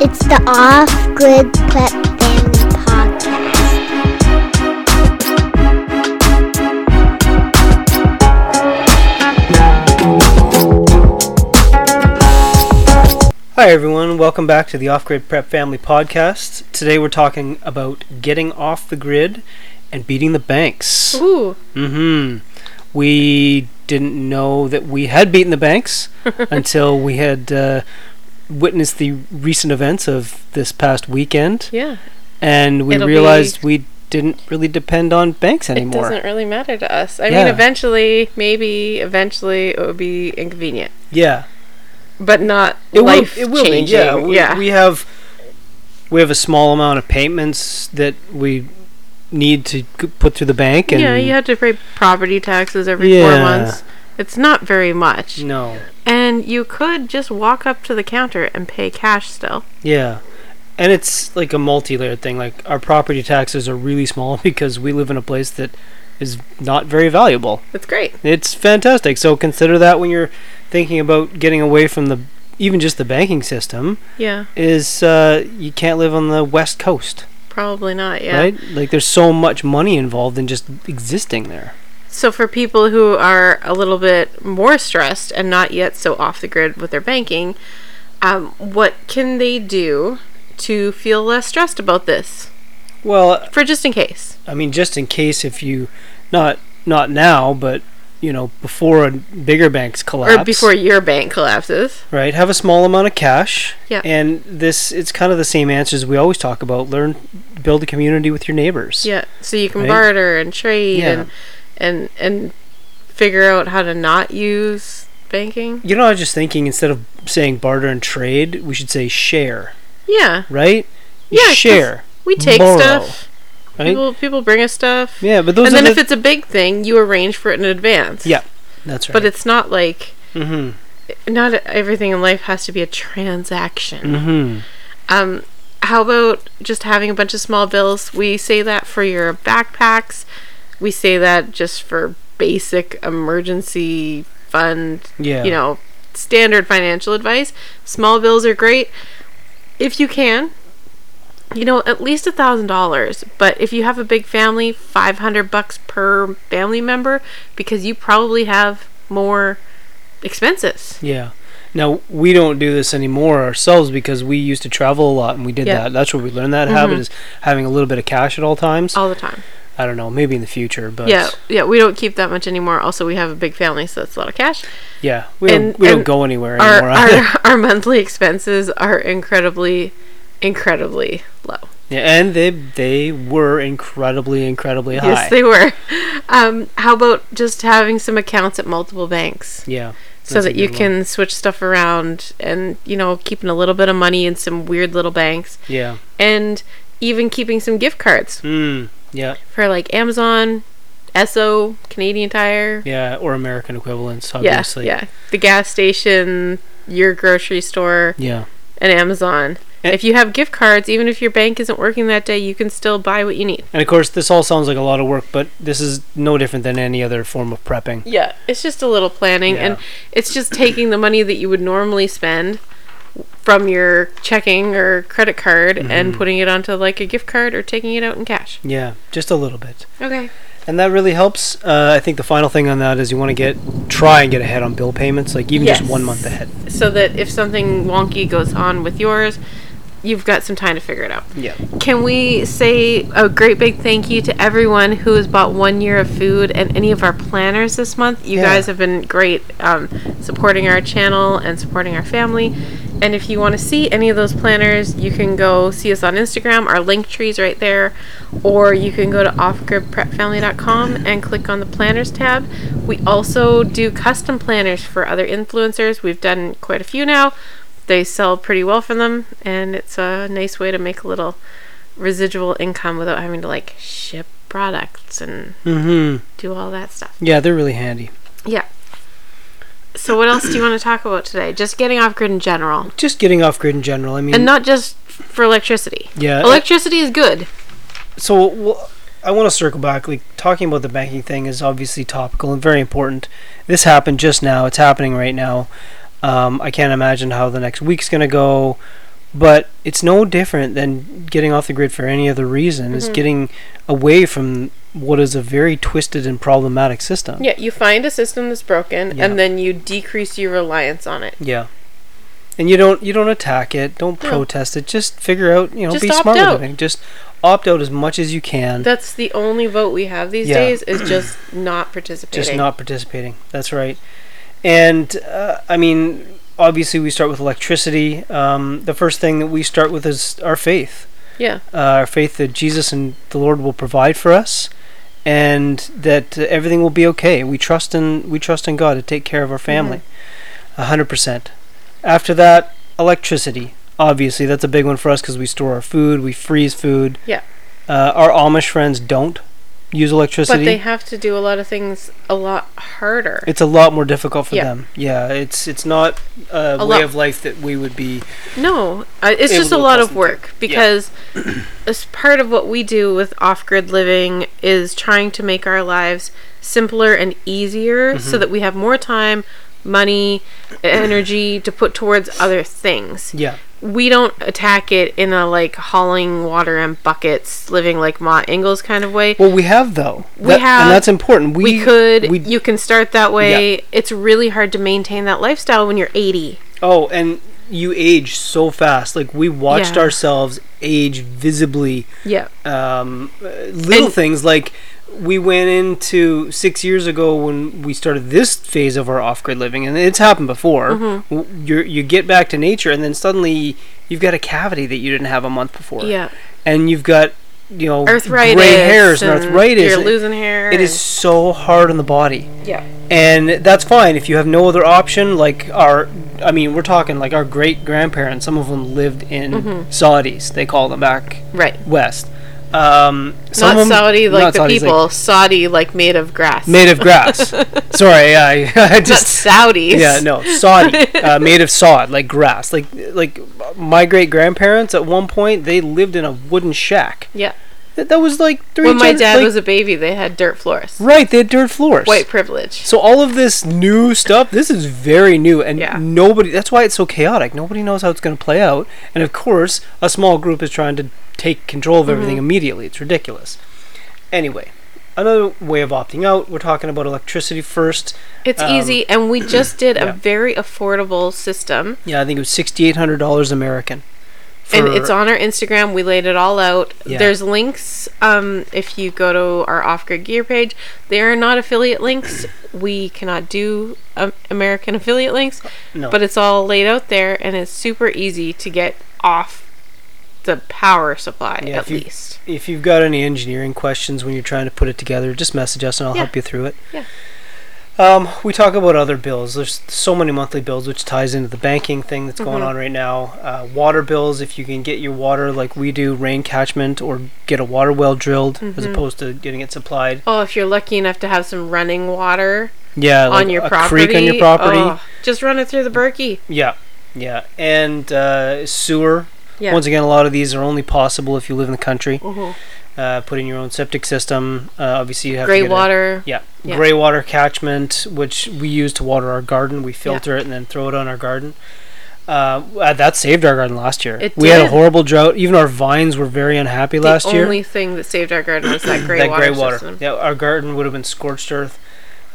It's the Off Grid Prep Family Podcast. Hi, everyone. Welcome back to the Off Grid Prep Family Podcast. Today we're talking about getting off the grid and beating the banks. Ooh, Mm hmm. We didn't know that we had beaten the banks until we had uh, witnessed the recent events of this past weekend, yeah. and we It'll realized we didn't really depend on banks anymore. It doesn't really matter to us. I Yeah. mean, eventually, maybe eventually it would be inconvenient, Yeah, but not it life will. It will be. Yeah, we, yeah. we have we have a small amount of payments that we need to put through the bank, and yeah, you have to pay property taxes every four months. It's not very much. no, And you could just walk up to the counter and pay cash still. yeah, and it's like a multi-layered thing. Like our property taxes are really small because we live in a place that is not very valuable. That's great. It's fantastic. So consider that when you're thinking about getting away from the even just the banking system. Yeah, Is uh, you can't live on the west coast, probably not. Yeah. right? Like there's so much money involved in just existing there. So for people who are a little bit more stressed and not yet so off the grid with their banking, um, what can they do to feel less stressed about this? Well, For just in case. I mean, just in case if you, not not now, but you know, before a bigger banks collapse, Or before your bank collapses. right? Have a small amount of cash. Yeah. And this, it's kind of the same answers we always talk about. Learn, build a community with your neighbors. Yeah. So you can Right. barter and trade Yeah. and and and figure out how to not use banking. You know, I was just thinking instead of saying barter and trade, we should say share, Yeah. right? You Yeah, share. We take Borrow, stuff. Right? People people bring us stuff. yeah, but those and then the, if it's a big thing, you arrange for it in advance. Yeah. that's right. But it's not like mm-hmm. not everything in life has to be a transaction. Mm-hmm. Um, how about just having a bunch of small bills? We say that for your backpacks. We say that just for basic emergency fund, Yeah. you know, standard financial advice. Small bills are great if you can. You know, at least a thousand dollars. But if you have a big family, five hundred bucks per family member, because you probably have more expenses. Yeah. Now we don't do this anymore ourselves because we used to travel a lot and we did Yeah. Mm-hmm. that. That's where we learned that habit is having a little bit of cash at all times. all the time. I don't know, maybe in the future, but Yeah, yeah, we don't keep that much anymore. Also, we have a big family, so it's a lot of cash. yeah, we don't we don't go anywhere Our anymore. our, our monthly expenses are incredibly, incredibly low. yeah, and they they were incredibly incredibly high. Yes, they were. Um, how about just having some accounts at multiple banks yeah. so that you one. can switch stuff around and you know keeping a little bit of money in some weird little banks Yeah. and even keeping some gift cards Mm. Yeah. for like Amazon, Esso, Canadian Tire. Yeah. Or American equivalents, obviously. yeah. The gas station, your grocery store, Yeah. and Amazon. And- if you have gift cards, even if your bank isn't working that day, you can still buy what you need. And of course, this all sounds like a lot of work, but this is no different than any other form of prepping. Yeah, it's just a little planning, and it's just taking the money that you would normally spend from your checking or credit card and Mm-hmm. putting it onto like a gift card or taking it out in cash. Yeah, just a little bit. Okay. And that really helps. Uh, I think the final thing on that is you want to get try and get ahead on bill payments, like even just one month ahead. So that if something wonky goes on with yours, you've got some time to figure it out. Yeah. Can we say a great big thank you to everyone who has bought one year of food and any of our planners this month? You Yeah. guys have been great um, supporting our channel and supporting our family. And if you want to see any of those planners, you can go see us on Instagram. Our Linktree's right there. Or you can go to offgridprepfamily.com and click on the planners tab. We also do custom planners for other influencers. We've done quite a few now they sell pretty well for them and it's a nice way to make a little residual income without having to like ship products and Mm-hmm. do all that stuff. Yeah, they're really handy. Yeah. So what else do you want to talk about today? Just getting off grid in general. Just getting off grid in general. I mean, And not just for electricity. yeah. Electricity is good. so well, I want to circle back. Like talking about the banking thing is obviously topical and very important. This happened just now. It's happening right now. Um, I can't imagine how the next week's going to go, But it's no different than getting off the grid for any other reason. It's getting away from what is a very twisted and problematic system. Yeah, you find a system that's broken Yeah. and then you decrease your reliance on it. Yeah. And you don't you don't attack it, don't No. protest it. Just figure out, you know, Just be smart out. with it. Just opt out as much as you can. That's the only vote we have these Yeah. days is just not participating. just not participating. That's right. And uh, I mean, obviously, we start with electricity. Um, the first thing that we start with is our faith. Yeah. Uh, our faith that Jesus and the Lord will provide for us, and that uh, everything will be okay. We trust in we trust in God to take care of our family, a hundred percent. After that, electricity. Obviously, that's a big one for us because we store our food, we freeze food. Yeah. Uh, our Amish friends don't use electricity. But they have to do a lot of things a lot harder. It's a lot more difficult for Yeah. them. Yeah, it's it's not a, A way lot- of life that we would be. No, uh, it's just a lot of accustom to. work because as part of what we do with off-grid living is trying to make our lives simpler and easier Mm-hmm. so that we have more time, money, energy to put towards other things. Yeah, We don't attack it in a like hauling water in buckets, living like Ma Ingalls kind of way. well, we have though. We That- have- and that's important. We, We, could. We, you can start that way. It's really hard to maintain that lifestyle when you're 80. oh, and you age so fast. Like we watched Yeah. ourselves age visibly. Yeah. Um, uh, little And- things like we went into six years ago when we started this phase of our off-grid living, and it's happened before. Mm-hmm. You you get back to nature, and then suddenly you've got a cavity that you didn't have a month before. Yeah. and you've got you know Arthritis. gray hairs and and arthritis. You're losing hair. It is so hard on the body, Yeah. and that's fine if you have no other option. Like our, I mean, we're talking like our great grandparents. Some of them lived in Mm-hmm. Saudis. They call them back Right. west. Um, Not Saudi like not the Saudis, people. Saudi like made of grass. made of grass. Sorry, I, I Not just Saudis. yeah no Saudi uh, made of sod like grass. Like like my great grandparents at one point they lived in a wooden shack. Yeah. That, that was like three. When my dad like- was a baby, they had dirt floors. right, they had dirt floors. White privilege. So all of this new stuff, this is very new, and Yeah. nobody. That's why it's so chaotic. Nobody knows how it's going to play out, and of course, a small group is trying to take control of everything Mm-hmm. immediately. It's ridiculous. Anyway, another way of opting out. We're talking about electricity first. It's Um, easy, and we just did yeah. a very affordable system. Yeah, I think it was sixty-eight hundred dollars American. and it's on our Instagram. We laid it all out. Yeah. There's links. Um, if you go to our off-grid gear page, they are not affiliate links. We cannot do um, American affiliate links, no, but it's all laid out there, and it's super easy to get off the power supply Yeah, at if you- least. if you've got any engineering questions when you're trying to put it together, just message us and I'll Yeah. help you through it. Yeah. Um, we talk about other bills. There's so many monthly bills, which ties into the banking thing that's going Mhm. on right now. Uh, water bills, if you can get your water like we do, rain catchment, or get a water well drilled as Mhm. opposed to getting it supplied. Oh, if you're lucky enough to have some running water Yeah, like on your a property, creek on your property. oh, just run it through the Berkey. Yeah, yeah, and uh, sewer. Yeah. Once again, a lot of these are only possible if you live in the country. Mhm. Uh, put in your own septic system. Uh, obviously, you have Gray to get a- water. Yeah. Yeah. Gray water catchment, which we use to water our garden. We filter it and then throw it on our garden. Uh, uh, that saved our garden last year. It we had a horrible drought. Even our vines were very unhappy last year. the only thing that saved our garden was that gray that water gray water. system. Yeah, our garden would have been scorched earth.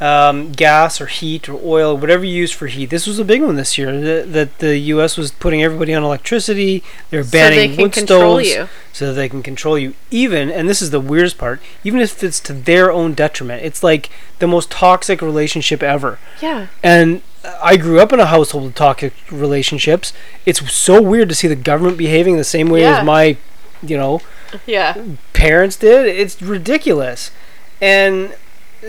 Um, gas or heat or oil, whatever you use for heat. This was a big one this year. That, that the U.S. was putting everybody on electricity. They were So they banning wood stoves you. so that they can control you. Even, and this is the weirdest part, even if it's to their own detriment. It's like the most toxic relationship ever. Yeah. And I grew up in a household of toxic relationships. It's so weird to see the government behaving the same way Yeah. as my, you know, Yeah. parents did. It's ridiculous. And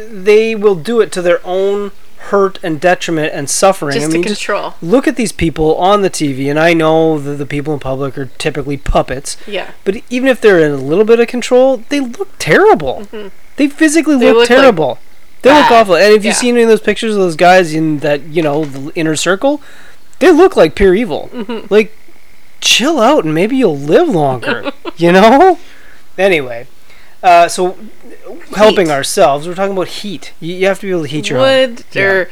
they will do it to their own hurt and detriment and suffering. Just I mean, to control. look at these people on the TV, and I know that the people in public are typically puppets. Yeah. But even if they're in a little bit of control, they look terrible. They physically Mm-hmm. They look, look like terrible. they look awful. And if Yeah. you've seen any of those pictures of those guys in that, you know, the inner circle, they look like pure evil. Mm-hmm. Like, chill out and maybe you'll live longer. you know? Anyway, uh, so helping ourselves, we're talking about heat. You, you have to be able to heat your home. Wood Yeah. or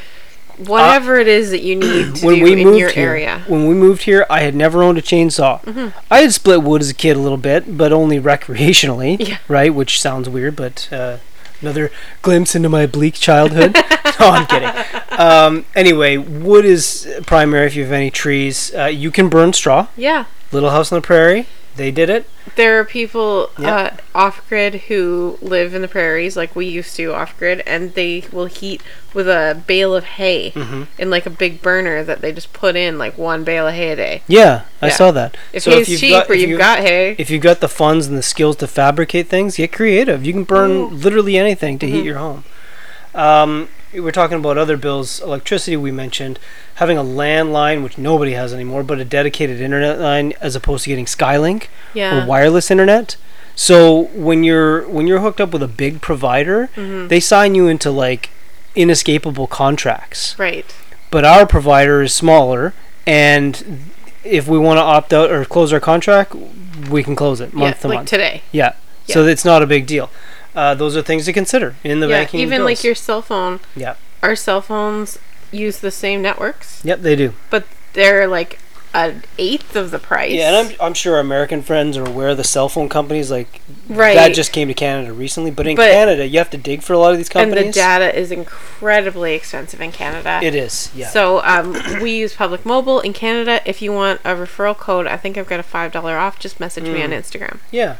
whatever it is that you need to when do we in moved your here, area. when we moved here, I had never owned a chainsaw. I had split wood as a kid a little bit, but only recreationally, Yeah. right? Which sounds weird, but uh, another glimpse into my bleak childhood. no, I'm kidding. Um, anyway, wood is primary if you have any trees. Uh, you can burn straw. Yeah. Little House on the Prairie, they did it. There are people Yep. uh, off grid who live in the prairies, like we used to off grid, and they will heat with a bale of hay Mm-hmm. in like a big burner that they just put in like one bale of hay a day. Yeah, I Yeah. saw that. If So hay's you've cheap got- or if you've you- got hay, if you've got the funds and the skills to fabricate things, get creative. You can burn literally anything to Mm-hmm. heat your home. Um, we we're talking about other bills, electricity. We mentioned having a landline, which nobody has anymore, but a dedicated internet line as opposed to getting Starlink yeah, or wireless internet. So when you're when you're hooked up with a big provider, Mm-hmm. they sign you into like inescapable contracts right. but our provider is smaller and if we want to opt out or close our contract we can close it month yeah, to like month today. Yeah. yeah. so it's not a big deal uh, those are things to consider in the yeah, banking even bills. like your cell phone. yeah Our cell phones use the same networks, yep they do but they're like an eighth of the price. yeah and I'm, I'm sure our american friends are aware of the cell phone companies like right. that just came to canada recently but in But- canada you have to dig for a lot of these companies. and the data is incredibly expensive in Canada. it is yeah So um, we use Public Mobile in Canada. If you want a referral code, I think I've got a five dollar off. Just message me on Mm. Instagram. Yeah.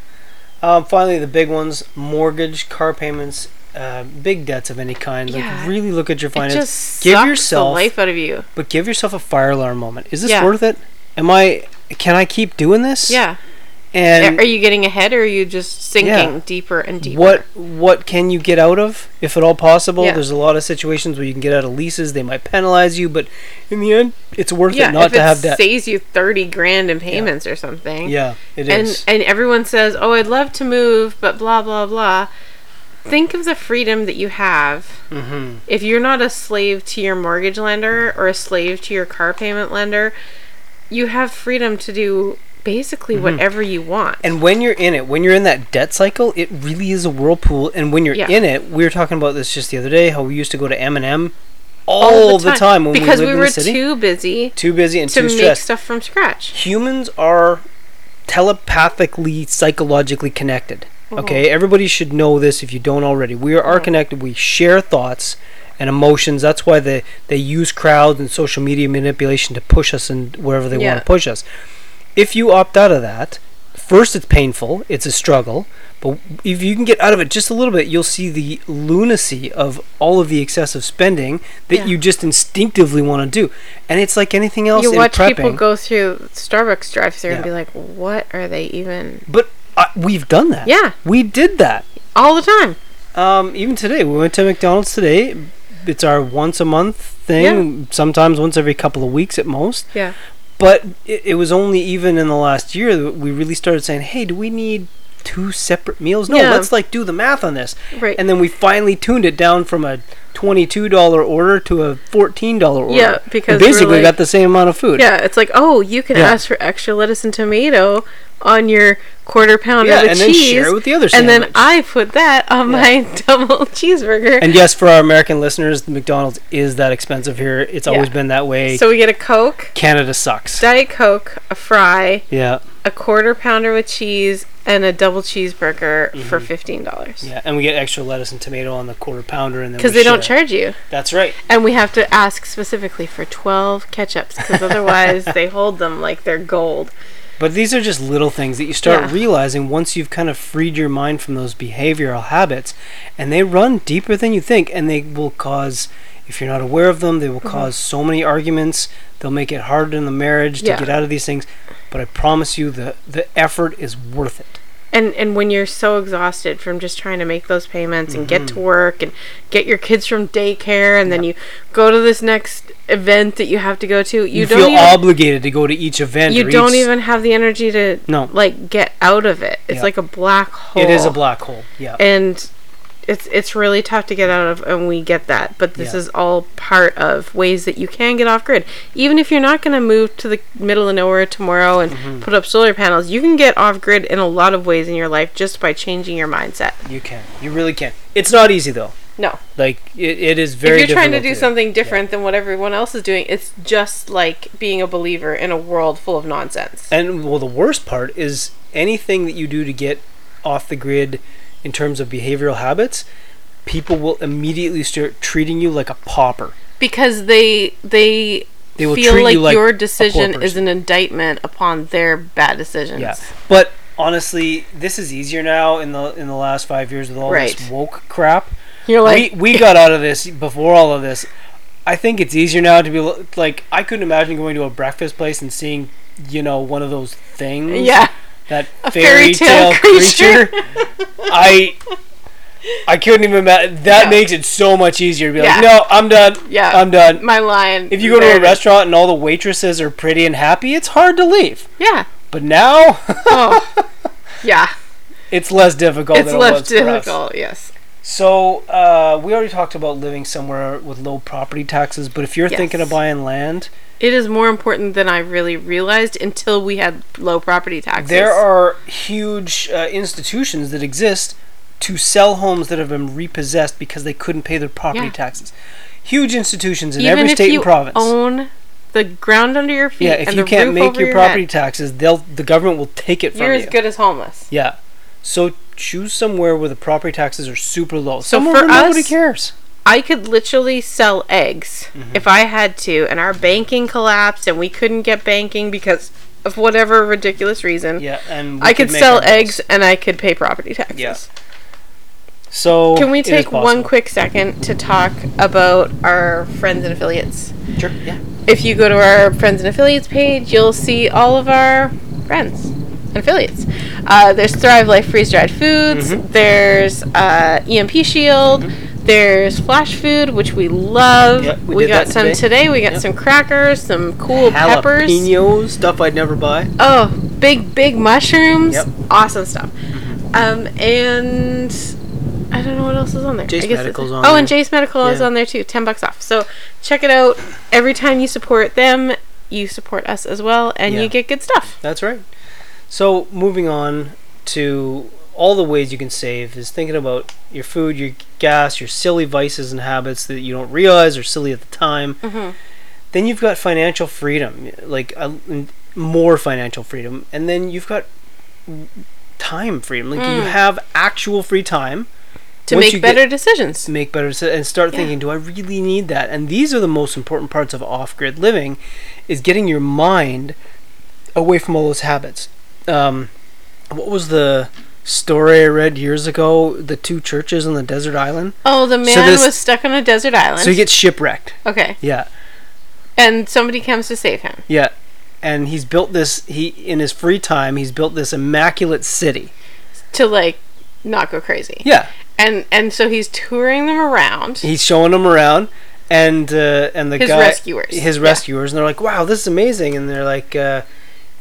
Um, finally, the big ones: mortgage, car payments, uh, big debts of any kind. Yeah. Like, really look at your finances. just Give yourself- the life out of you. But give yourself a fire alarm moment. Is this Yeah. worth it? Am I? Can I keep doing this? Yeah. And are you getting ahead, or are you just sinking Yeah. deeper and deeper? what what can you get out of, if at all possible? Yeah. There's a lot of situations where you can get out of leases. They might penalize you, but in the end, it's worth Yeah, it not to it have debt. saves you thirty grand in payments or something. yeah, it and is. and everyone says, "Oh, I'd love to move, but blah blah blah." Think of the freedom that you have mm-hmm. if you're not a slave to your mortgage lender or a slave to your car payment lender. You have freedom to do basically whatever you want. Mm-hmm. And when you're in it, when you're in that debt cycle, it really is a whirlpool. And when you're Yeah. in it, we were talking about this just the other day. How we used to go to M and M all, the, time. when because we, we, were in the city. too busy too busy and to too make stressed. stuff from scratch. Humans are telepathically, psychologically connected. Uh-huh. Okay, everybody should know this if you don't already. We are, are connected. We share thoughts and emotions. That's why they they use crowds and social media manipulation to push us in wherever they Yeah. want to push us. If you opt out of that, first it's painful. It's a struggle. But if you can get out of it just a little bit, you'll see the lunacy of all of the excessive spending that Yeah. you just instinctively want to do. And it's like anything else You watch prepping. people go through Starbucks drive-through and be like, "What are they even?" But uh, we've done that. Yeah. We did that. All the time. Um, even today, we went to McDonald's today. It's our once a month thing, Yeah. sometimes once every couple of weeks at most. Yeah. But it, it was only even in the last year that we really started saying, hey, do we need two separate meals? No, Yeah. let's like do the math on this. Right. And then we finally tuned it down from a $22 order to a $14 order. Yeah, because we're basically like- got the same amount of food. Yeah, it's like, oh, you can Yeah. ask for extra lettuce and tomato on your quarter pounder Yeah, with and then cheese, share it with the other and then. I put that on my double cheeseburger. And yes, for our American listeners, McDonald's is that expensive here. It's always Yeah. been that way. so we get a Coke, Canada sucks. Diet Coke, a fry, yeah. a quarter pounder with cheese, and a double cheeseburger for fifteen dollars. Mm-hmm. Yeah, and we get extra lettuce and tomato on the quarter pounder, and then Because they don't charge you, That's right. and we have to ask specifically for twelve ketchups, because otherwise they hold them like they're gold. But these are just little things that you start Yeah. realizing once you've kind of freed your mind from those behavioral habits, and they run deeper than you think, and they will cause. If you're not aware of them, they will Mm-hmm. cause so many arguments. They'll make it harder in the marriage to Yeah. get out of these things. But I promise you, the the effort is worth it. And and when you're so exhausted from just trying to make those payments and Mm-hmm. get to work and get your kids from daycare and then you go to this next event that you have to go to, you, You, don't feel even obligated to go to each event. you don't even have the energy to No. like get out of it. It's Yeah. like a black hole. It is a black hole. Yeah. and it's it's really tough to get out of and we get that but this Yeah. is all part of ways that you can get off grid even if you're not going to move to the middle of nowhere tomorrow and Mm-hmm. put up solar panels you can get off grid in a lot of ways in your life just by changing your mindset You can. You really can. It's not easy though. No. Like it, it is very. if you're trying to do difficult something different than what everyone else is doing, it's just like being a believer in a world full of nonsense. And well, the worst part is anything that you do to get off the grid in terms of behavioral habits, people will immediately start treating you like a pauper. because they they, They will feel like, you like your decision is an indictment upon their bad decisions. Yeah, but honestly, this is easier now in the in the last five years with all Right. this woke crap. You're like, we we got out of this before all of this. I think it's easier now to be like I couldn't imagine going to a breakfast place and seeing you know one of those things. yeah, that a fairy, tale, creature. I I couldn't even imagine. That Yeah. makes it so much easier to be Yeah. like, no, I'm done. Yeah. I'm done. My line. If you go to a restaurant and all the waitresses are pretty and happy, it's hard to leave. Yeah. But now, Oh. yeah. it's less difficult. It's than less it was for us. difficult. Yes. So uh, we already talked about living somewhere with low property taxes. But if you're Yes. thinking of buying land, It is more important than I really realized until we had low property taxes. there are huge uh, institutions that exist to sell homes that have been repossessed because they couldn't pay their property Yeah. taxes. Huge institutions in even every state and province. own the ground under your feet. yeah, if you can't make your your property head, taxes, they'll the government will take it from you're you. as good as homeless. Yeah. So choose somewhere where the property taxes are super low. So Somewhere for where nobody us- cares. I could literally sell eggs Mm-hmm. if I had to, and our banking collapsed, and we couldn't get banking because of whatever ridiculous reason. Yeah, and we I could make sell our bills. eggs, and I could pay property taxes. Yeah. So Can we take one quick second to talk about our friends and affiliates? Sure. Yeah. If you go to our friends and affiliates page, you'll see all of our friends and affiliates. Uh, there's Thrive Life Freeze Dried Foods. Mm-hmm. There's uh, EMP Shield. There's Flashfood, which we love. Yep, we we got some today. today. We got Yep. some crackers, some cool peppers. Jalapenos, stuff I'd never buy. Oh, big big mushrooms. Yep. Mm-hmm. Awesome stuff. Um, and I don't know what else is on there. Jase Medical's on Oh, and. Jase Medical is on there too. Ten bucks off. So check it out. Every time you support them, you support us as well, and Yeah. you get good stuff. That's right. So moving on to all the ways you can save is thinking about your food, your gas, your silly vices and habits that you don't realize are silly at the time. Mhm. Then you've got financial freedom, like uh, more financial freedom, and then you've got time freedom. Like you Mm. have actual free time To Once make you better decisions. make better and start Yeah. thinking do i really need that and these are the most important parts of off-grid living is getting your mind away from all those habits um, what was the story i read years ago the two churches on the desert island Oh, the man this- was stuck on a desert island. so he gets shipwrecked okay, yeah and somebody comes to save him. yeah and he's built this he in his free time he's built this immaculate city to like not go crazy. yeah And and so he's touring them around. he's showing them around and uh, and the His guy rescuers. his Yeah. rescuers and they're like wow this is amazing and they're like uh,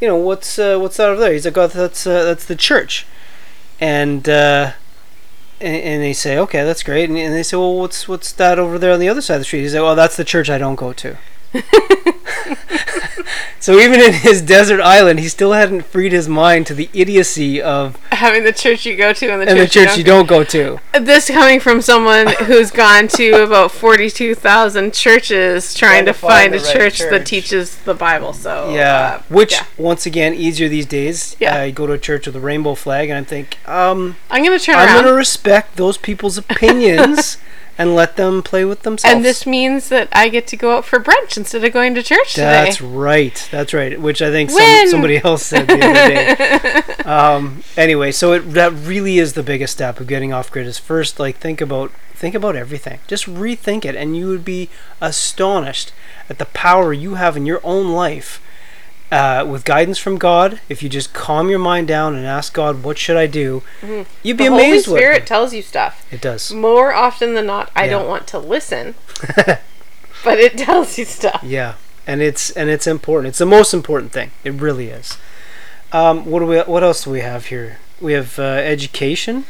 you know what's uh, what's that over there? He's like oh that's uh, that's the church. And uh, and, and they say okay that's great. And, and they say well what's what's that over there on the other side of the street? He's like well that's the church I don't go to so even in his desert island he still hadn't freed his mind to the idiocy of Having the church you go to and the and the church, church you don't go to This coming from someone who's gone to about forty-two thousand churches trying to find, a the right church, that teaches the Bible. So Yeah, uh, which yeah. once again easier these days. Yeah. I go to a church with a rainbow flag, and I think, um, I'm gonna turn I'm gonna respect those people's opinions and let them play with themselves. and this means that I get to go out for brunch instead of going to church That's today. right. That's right. Which I think some, somebody else said the other day. um, anyway, so it that really is the biggest step of getting off grid. Is first like think about think about everything. Just rethink it, and you would be astonished at the power you have in your own life. Uh, with guidance from God, if you just calm your mind down and ask God, "What should I do?" You'd be Mm-hmm. the Holy amazed. what- Spirit tells you stuff. it does. More often than not, I Yeah. don't want to listen, but it tells you stuff. Yeah, and it's and it's important. It's the most important thing. It really is. Um, what do we? What else do we have here? We have uh, education.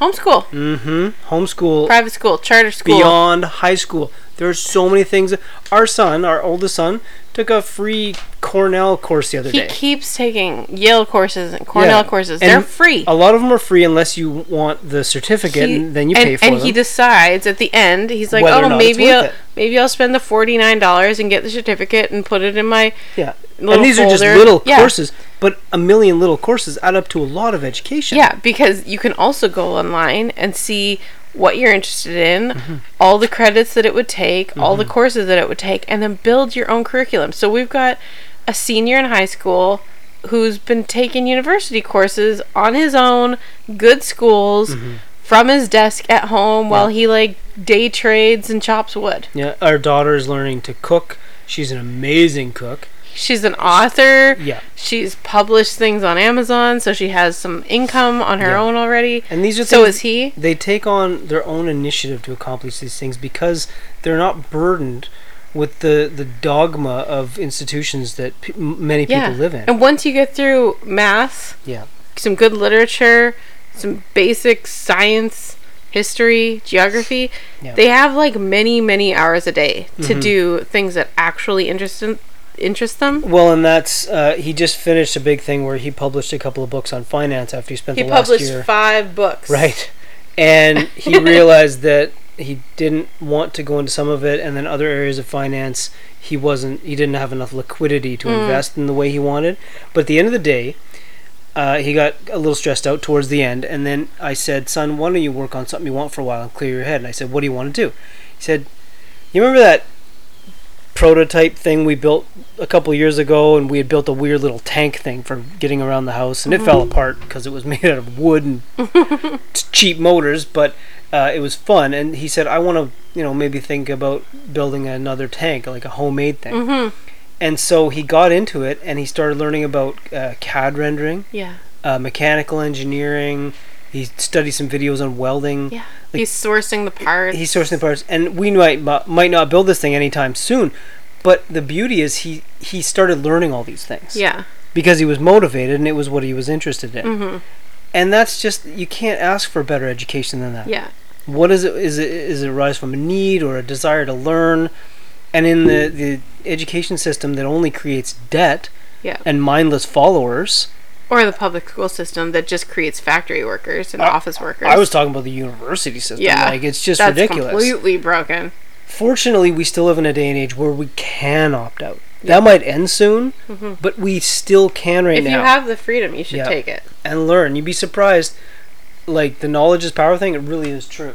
Homeschool, Mm-hmm. Homeschool private school, charter school. beyond high school. There's so many things. our son, our oldest son, took a free Cornell course the other He day. He keeps taking Yale courses and Cornell Yeah. courses. And They're free. A lot of them are free unless you want the certificate, He- and then you and, pay for it. and them. he decides at the end he's like Whether oh maybe I'll, it. maybe I'll spend the $49 and get the certificate and put it in my yeah, and these are just little Yeah. courses, but a million little courses add up to a lot of education. yeah because you can also go online and see what you're interested in Mm-hmm. all the credits that it would take all the courses that it would take and then build your own curriculum so we've got a senior in high school who's been taking university courses on his own good schools Mm-hmm. from his desk at home while he like day trades and chops wood yeah. Our daughter is learning to cook. She's an amazing cook. She's an author. Yeah. She's published things on Amazon, so she has some income on her Yeah. own already. And these are So is he. they take on their own initiative to accomplish these things because they're not burdened with the the dogma of institutions that p- many people Yeah. live in. And once you get through math, yeah. some good literature, some basic science, history, geography, Yeah. they have like many, many hours a day to Mhm. do things that actually interest interest them. Well, and that's uh, he just finished a big thing where he published a couple of books on finance after he spent He the last year. He published five books. right, and he realized that he didn't want to go into some of it, and then other areas of finance he wasn't he didn't have enough liquidity to Mm. invest in the way he wanted. But at the end of the day. Uh, he got a little stressed out towards the end, and then I said, "Son, why don't you work on something you want for a while and clear your head?" And I said, "What do you want to do?" He said, "You remember that prototype thing we built a couple years ago and we had built a weird little tank thing for getting around the house and it fell apart because it was made out of wood and cheap motors but uh, it was fun and he said i want to you know maybe think about building another tank like a homemade thing Mhm. and so he got into it and he started learning about uh, cad rendering Yeah. uh, mechanical engineering he studied some videos on welding Yeah. Like- He's sourcing the parts. He's sourcing the parts, and we might might not build this thing anytime soon. But the beauty is he he started learning all these things Yeah. because he was motivated and it was what he was interested in. Mhm. And that's just you can't ask for better education than that. Yeah. What is it? Is it is it rise from a need or a desire to learn? And in the the education system that only creates debt Yeah. and mindless followers. Or the public school system that just creates factory workers and I- office workers. I was talking about the university system. Yeah, like it's just That's ridiculous. completely broken. fortunately, we still live in a day and age where we can opt out. That might end soon, but we still can right Mm-hmm. if you have the freedom, you should Yeah. take it. and learn. You'd be surprised. Like the knowledge is power thing, it really is true.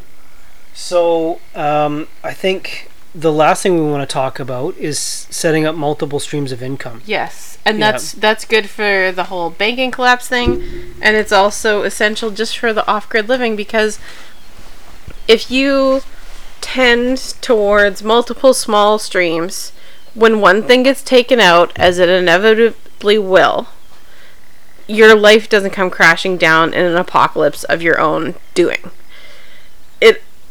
So um, I think the last thing we want to talk about is setting up multiple streams of income. Yes, and Yeah. that's that's good for the whole banking collapse thing, and it's also essential just for the off-grid living because if you tend towards multiple small streams, when one thing gets taken out, as it inevitably will, your life doesn't come crashing down in an apocalypse of your own doing.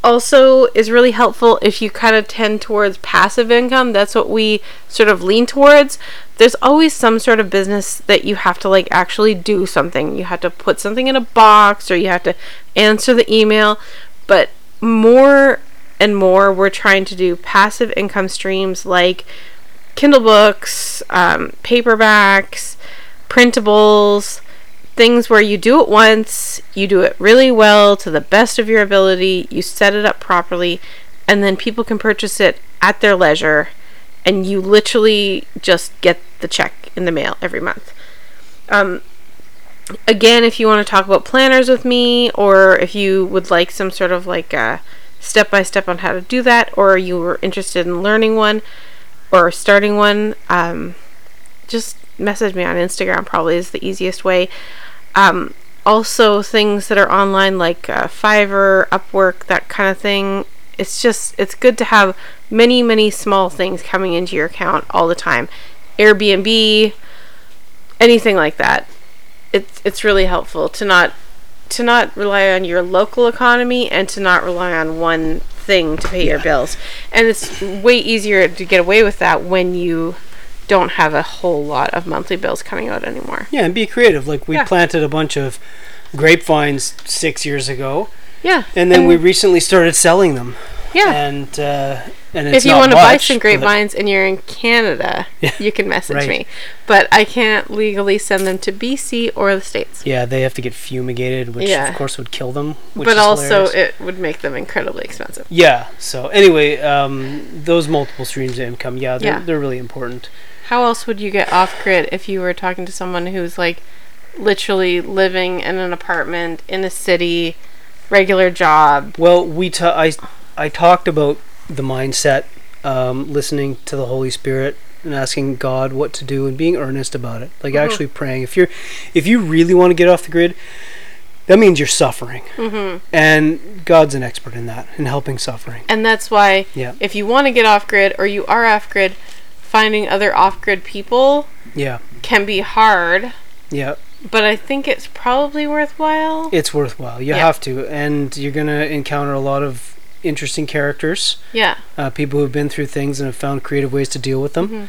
Also is really helpful if you kind of tend towards passive income. That's what we sort of lean towards. There's always some sort of business that you have to like actually do something. You have to put something in a box or you have to answer the email. But more and more, we're trying to do passive income streams like Kindle books, um, paperbacks, printables, things where you do it once, you do it really well to the best of your ability, you set it up properly, and then people can purchase it at their leisure, and you literally just get the check in the mail every month. Um, again, if you want to talk about planners with me, or if you would like some sort of like a step by step on how to do that, or you were interested in learning one or starting one, um, just message me on Instagram. Probably is the easiest way. Um, also, things that are online like uh, Fiverr, Upwork, that kind of thing. It's just it's good to have many many small things coming into your account all the time. Airbnb, anything like that. It's it's really helpful to not to not rely on your local economy and to not rely on one thing to pay your bills. And it's way easier to get away with that when you don't have a whole lot of monthly bills coming out anymore. Yeah, and be creative. Like we Yeah. planted a bunch of grapevines six years ago, Yeah. and then we recently started selling them. yeah. and uh, and it's if you want to buy some grapevines and you're in Canada, Yeah, you can message right. me. But I can't legally send them to BC or the States. Yeah, they have to get fumigated, which Yeah. of course would kill them. Which but also, hilarious. it would make them incredibly expensive. yeah. So anyway, um, those multiple streams of income, yeah, they're, Yeah. they're really important. How else would you get off grid if you were talking to someone who's like literally living in an apartment in a city, regular job? Well, we ta- I I talked about the mindset, um, listening to the Holy Spirit and asking God what to do and being earnest about it. Like Mhm. actually praying. If you're if you really want to get off the grid, that means you're suffering, hmm and God's an expert in that in helping suffering. And that's why Yeah. if you want to get off grid or you are off grid, finding other off grid people Yeah, can be hard, yeah, but I think it's probably worthwhile. it's worthwhile. You Yeah. have to, and you're gonna encounter a lot of interesting characters, yeah. uh, people who've been through things and have found creative ways to deal with them. Mhm.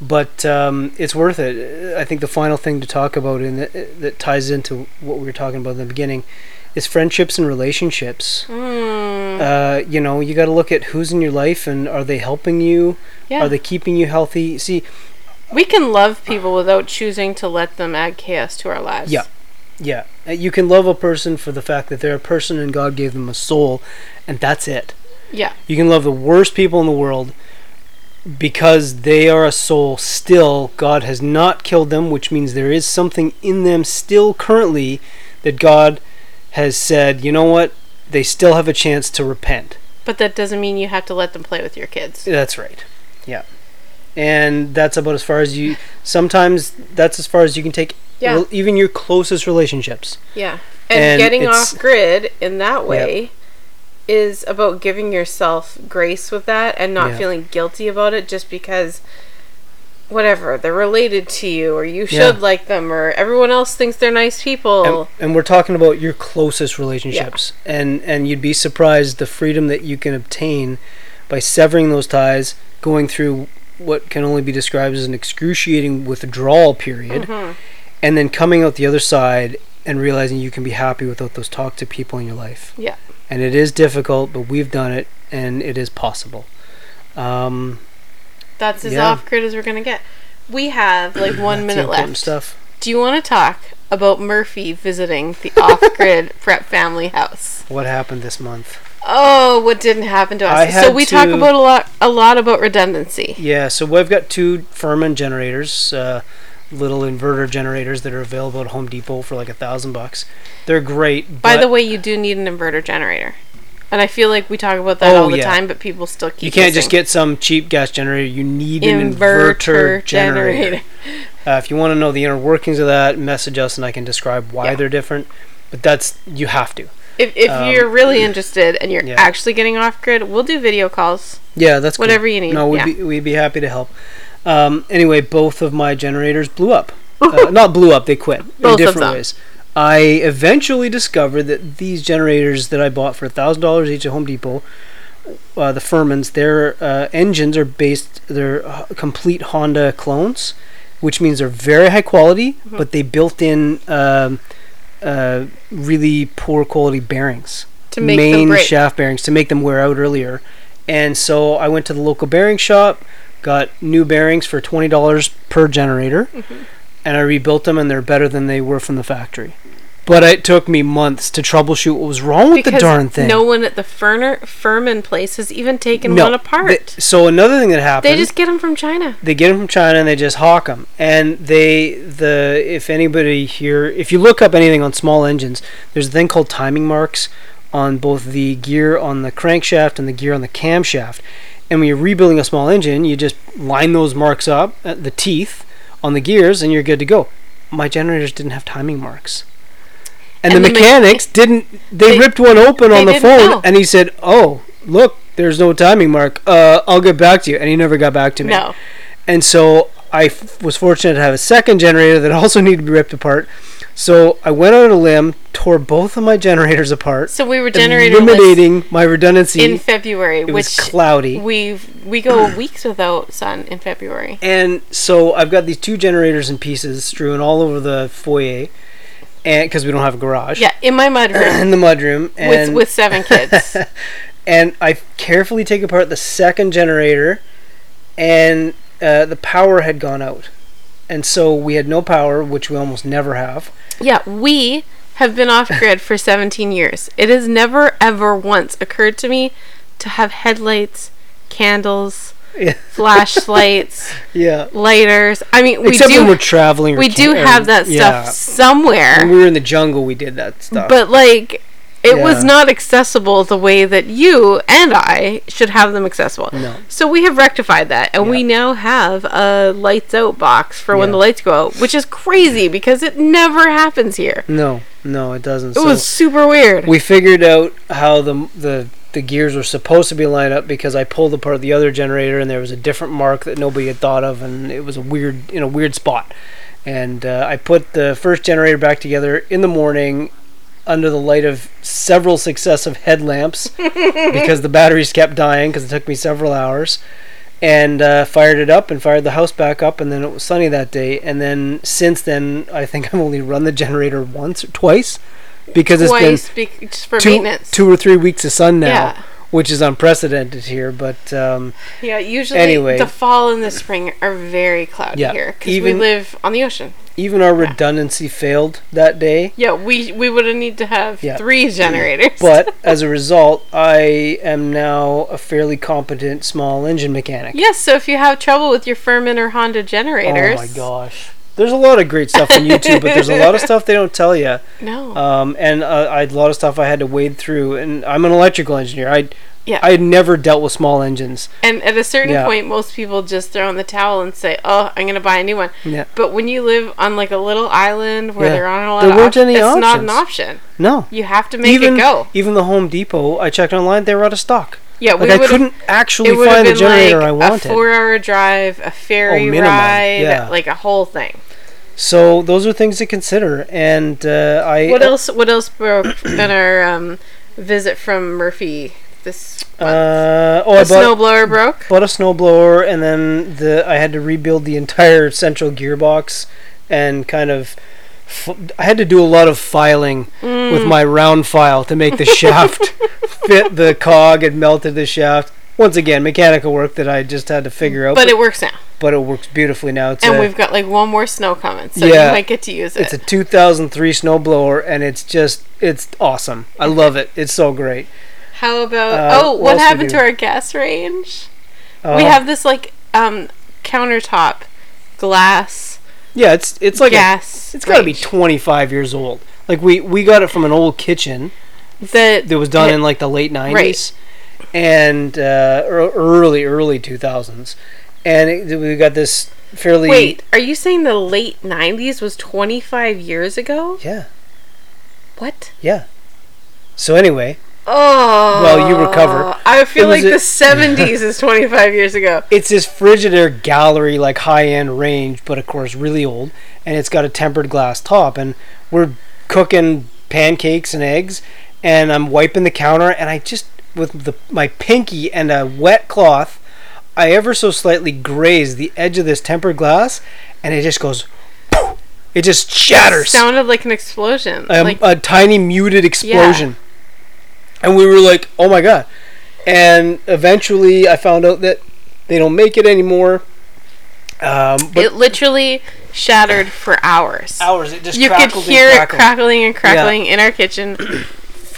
But um, it's worth it. I think the final thing to talk about, and that, that ties into what we were talking about in the beginning, is friendships and relationships. Mm, Uh, you know, you got to look at who's in your life and are they helping you? yeah. Are they keeping you healthy? See, we can love people without choosing to let them add chaos to our lives. Yeah. yeah, uh, you can love a person for the fact that they're a person and God gave them a soul, and that's it. Yeah. You can love the worst people in the world because they are a soul still. God has not killed them, which means there is something in them still currently that God has said, you know what? They still have a chance to repent. But that doesn't mean you have to let them play with your kids. That's right. Yeah. And that's about as far as you. Sometimes that's as far as you can take Yeah. even your closest relationships. Yeah. And, And getting off grid in that way is about giving yourself grace with that and not Yeah. feeling guilty about it just because whatever, they're related to you or you Yeah. should like them or everyone else thinks they're nice people. and, and we're talking about your closest relationships and and you'd be surprised the freedom that you can obtain by severing those ties going through what can only be described as an excruciating withdrawal period Mhm. and then coming out the other side and realizing you can be happy without those toxic people in your life Yeah. And it is difficult but we've done it and it is possible um, That's as Yeah. off grid as we're going to get. We have like one minute left. stuff Do you want to talk about Murphy visiting the off grid prep family house? what happened this month Oh, what didn't happen to us? So we talk about a lot, a lot about redundancy. Yeah, so we've got two Firman generators, uh, little inverter generators that are available at Home Depot for like a thousand bucks. They're great. By the way, you do need an inverter generator, and I feel like we talk about that Oh, all the yeah. time, but people still keep. you can't just get some cheap gas generator. You need an inverter, generator. Uh, if you want to know the inner workings of that, message us and I can describe why Yeah. they're different. But that's you have to. If if Um, you're really interested and you're yeah. actually getting off grid, we'll do video calls. Yeah, that's cool. Whatever you need, No, we'd be we'd be happy to help. Um, anyway, both of my generators blew up. uh, not blew up; they quit in different ways. I eventually discovered that these generators that I bought for thousand dollars each at Home Depot, uh, the Firmans, their uh, engines are based. They're uh, complete Honda clones, which means they're very high quality, Mm-hmm. but they built in um, uh, really poor quality bearings To make main shaft bearings to make them wear out earlier. And so I went to the local bearing shop, got new bearings for twenty dollars per generator, Mm-hmm. and I rebuilt them, and they're better than they were from the factory. But it took me months to troubleshoot what was wrong with the darn thing. no one at the Ferner Firman place has even taken No, one apart. they- so another thing that happened, they just get them from China. they get them from China and they just hawk them. And they the if anybody here, if you look up anything on small engines, there's a thing called timing marks on both the gear on the crankshaft and the gear on the camshaft. And when you're rebuilding a small engine, you just line those marks up at the teeth on the gears, and you're good to go. My generators didn't have timing marks. And, And the the me- mechanics didn't. They, They- ripped one open on the phone, know. and he said, "Oh, look, there's no timing mark. Uh, I'll get back to you." And he never got back to me. No. And so I f- was fortunate to have a second generator that also needed to be ripped apart. So I went out on a limb, tore both of my generators apart, So we were generator eliminating my redundancy. in February, it which was cloudy. we we go weeks without sun in February. and so I've got these two generators in pieces strewn all over the foyer, and because we don't have a garage. Yeah, in my mudroom in the mudroom, with and with seven kids. and I carefully take apart the second generator, and uh, the power had gone out, and so we had no power, which we almost never have. Yeah, we have been off grid for 17 years. It has never, ever once occurred to me to have headlights, candles, Yeah, flashlights, yeah. lighters. I mean, we Except do when we're traveling. Or we do have that stuff yeah. somewhere, When we were in the jungle, we did that stuff. but like it was not accessible the way that you and I should have them accessible. No. So we have rectified that, and we now have a lights out box for when Yeah. the lights go out, which is crazy because it never happens here. no, no, it doesn't. It so was super weird. we figured out how the the the gears were supposed to be lined up because I pulled apart the other generator and there was a different mark that nobody had thought of and it was a weird in a weird spot. And uh, I put the first generator back together in the morning under the light of several successive headlamps because the batteries kept dying because it took me several hours. And uh, fired it up and fired the house back up, and then it was sunny that day. And then since then, I think I've only run the generator once or twice because it's been Twice, bec- just for two, maintenance. two or three weeks of sun now, Yeah. Which is unprecedented here. But um, Yeah, usually Anyway. the fall and the spring are very cloudy Yeah, here because we live on the ocean. even our redundancy failed that day. Yeah, we we would have need to have Yeah. three generators. But as a result, I am now a fairly competent small engine mechanic. yes, so if you have trouble with your Firman or Honda generators, Oh my gosh. There's a lot of great stuff on YouTube, but there's a lot of stuff they don't tell you. no, Um, and uh, I had a lot of stuff I had to wade through. And I'm an electrical engineer. I Yeah. I had never dealt with small engines. and at a certain yeah. point, most people just throw in the towel and say, "Oh, I'm gonna buy a new one." Yeah. But when you live on like a little island where Yeah. there aren't a lot There of weren't options, any it's not an option. No. You have to make even it go. even the Home Depot, I checked online, they were out of stock. Yeah, Like we I couldn't actually it would have find the been generator like I wanted. a four-hour drive, a ferry Oh, ride, yeah. like a whole thing. So those are things to consider. And uh, I What else? What else broke in our um, visit from Murphy? This Uh, oh, the snowblower broke. bought a snowblower, and then the I had to rebuild the entire central gearbox, and kind of. F- I had to do a lot of filing with Mm. my round file to make the shaft fit the cog and melted the shaft. Once again, mechanical work that I just had to figure out, But it works now, but it works beautifully now. It's and a, we've got like one more snow coming, so Yeah. you might get to use it. It's a 2003 snowblower, and it's just it's awesome. I love it. It's so great. How about Uh, oh, what what happened to our gas range? we Uh, have this like um countertop glass yeah, it's it's like a, gas. it's got to be 25 years old. Like we we got it from an old kitchen that that was done Yeah. in like the late 90s Right. And uh, early early 2000s, and it, we got this fairly Wait, are you saying the late '90s was 25 years ago? yeah What? yeah. So anyway, Oh. Well, you recover. I feel like a- the 70s is 25 years ago. it's this Frigidaire gallery like high end range, but of course really old, and it's got a tempered glass top. And we're cooking pancakes and eggs, and I'm wiping the counter, and I just with the my pinky and a wet cloth, I ever so slightly graze the edge of this tempered glass, and it just goes. poof. It just shatters. Sounded like an explosion. a, like a tiny muted explosion. Yeah. And we were like, oh my god. And eventually I found out that they don't make it anymore. Um, but it literally shattered for hours. hours, it just You could crackled and hear it crackled. crackling and crackling in our kitchen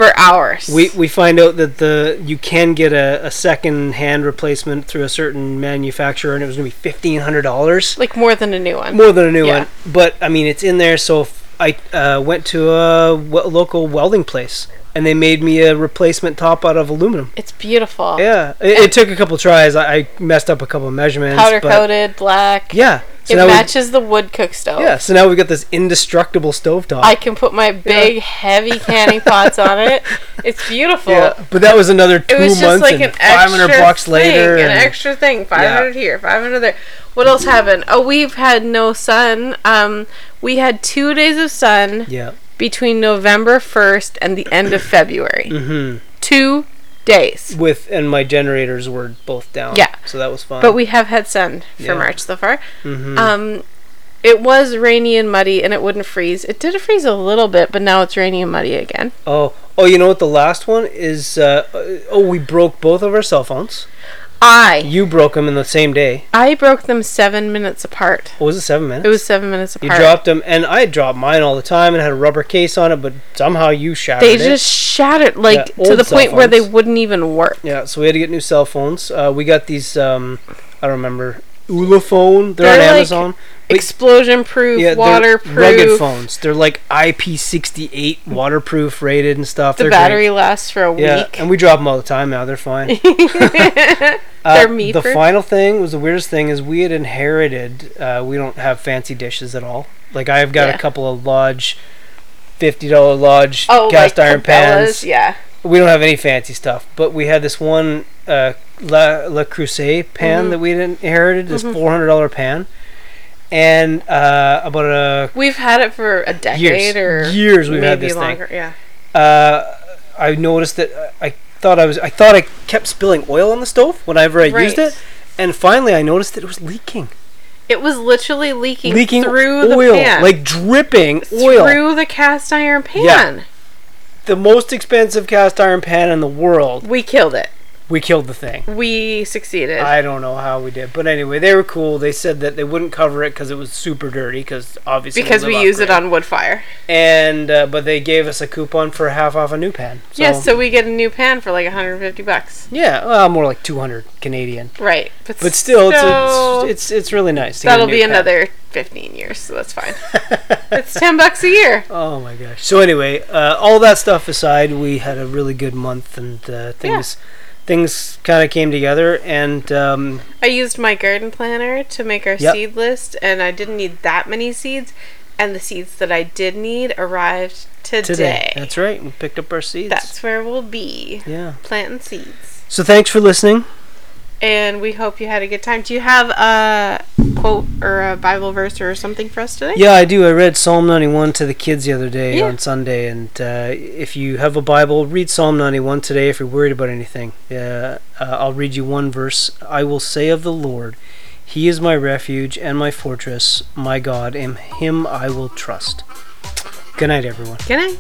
for hours. We, we find out that the you can get a, a second hand replacement through a certain manufacturer and it was going to be $1,500. like more than a new one. more than a new Yeah. one. But I mean, it's in there. So I uh, went to a w- local welding place and they made me a replacement top out of aluminum. It's beautiful. Yeah, it, it took a couple tries. I, I messed up a couple measurements. Powder coated, black. Yeah. So it now we, matches the wood cook stove. yeah. So now we've got this indestructible stovetop. I can put my big, heavy canning pots on it. It's beautiful. yeah, but that was another two It was just months like and an five extra bucks thing, later. an extra thing. Five hundred here, five hundred there. What else happened? Oh, we've had no sun. Um, we had two days of sun yeah. Between November first and the end of February. hmm Two days. With and my generators were both down. Yeah. So that was fun. But we have had sun for Yeah. March so far. hmm Um, It was rainy and muddy, and it wouldn't freeze. It did freeze a little bit, but now it's rainy and muddy again. Oh, oh, you know what? The last one is. Uh, oh, we broke both of our cell phones. I You broke them in the same day. I broke them seven minutes apart. What was it? Seven minutes. It was seven minutes apart. You apart. dropped them, and I dropped mine all the time, and had a rubber case on it. But somehow you shattered it. they it. just shattered like Yeah, to old the cell point where they phones. wouldn't even work. Yeah, so we had to get new cell phones. Uh, we got these. Um, I don't remember. Ulefone. They're, They're on like Amazon. Explosion proof, yeah, waterproof. rugged phones. They're like IP68 waterproof rated and stuff. The they're battery Great. lasts for a Yeah, week. and we drop them all the time now. They're fine. Uh, They're The final thing was the weirdest thing is we had inherited. Uh, we don't have fancy dishes at all. Like I've got Yeah. a couple of Lodge, fifty dollar Lodge oh, cast like iron Cabela's, pans. Yeah. We don't have any fancy stuff, but we had this one uh, La Le Creuset pan Mhm. that we inherited. This Mhm. four hundred dollar pan, and uh, about a We've had it for a decade years or years we've maybe had this longer. thing. Yeah. Uh, I noticed that uh, I thought I was I thought I kept spilling oil on the stove whenever I used it, and finally I noticed that it was leaking, It was literally leaking, leaking through oil, the pan. like dripping oil. through the cast iron pan. Yeah. the most expensive cast iron pan in the world. We killed it. We killed the thing. We succeeded. I don't know how we did, but anyway, they were cool. They said that they wouldn't cover it because it was super dirty, because obviously because we use it on wood fire. and uh, but they gave us a coupon for half off a new pan. So, yes, so we get a new pan for like 150 bucks. yeah, well, more like two hundred Canadian, Right. But, but still, so it's, it's it's it's really nice. To get a that'll be pan. another 15 years, so that's fine. it's 10 bucks a year. Oh my gosh. So anyway, uh, all that stuff aside, we had a really good month, and uh, things things kind of came together. And um, I used my garden planner to make our Yep. seed list, and I didn't need that many seeds. And the seeds that I did need arrived today. today, that's right, we picked up our seeds. That's where we'll be yeah. planting seeds. So thanks for listening. And we hope you had a good time. Do you have a quote or a Bible verse or something for us today? Yeah, I do. I read Psalm 91 to the kids the other day Yeah. on Sunday, and uh, if you have a Bible, read Psalm 91 today if you're worried about anything. Uh, uh, I'll read you one verse. I will say of the Lord, He is my refuge and my fortress, my God, in Him I will trust. Good night, everyone. Good night.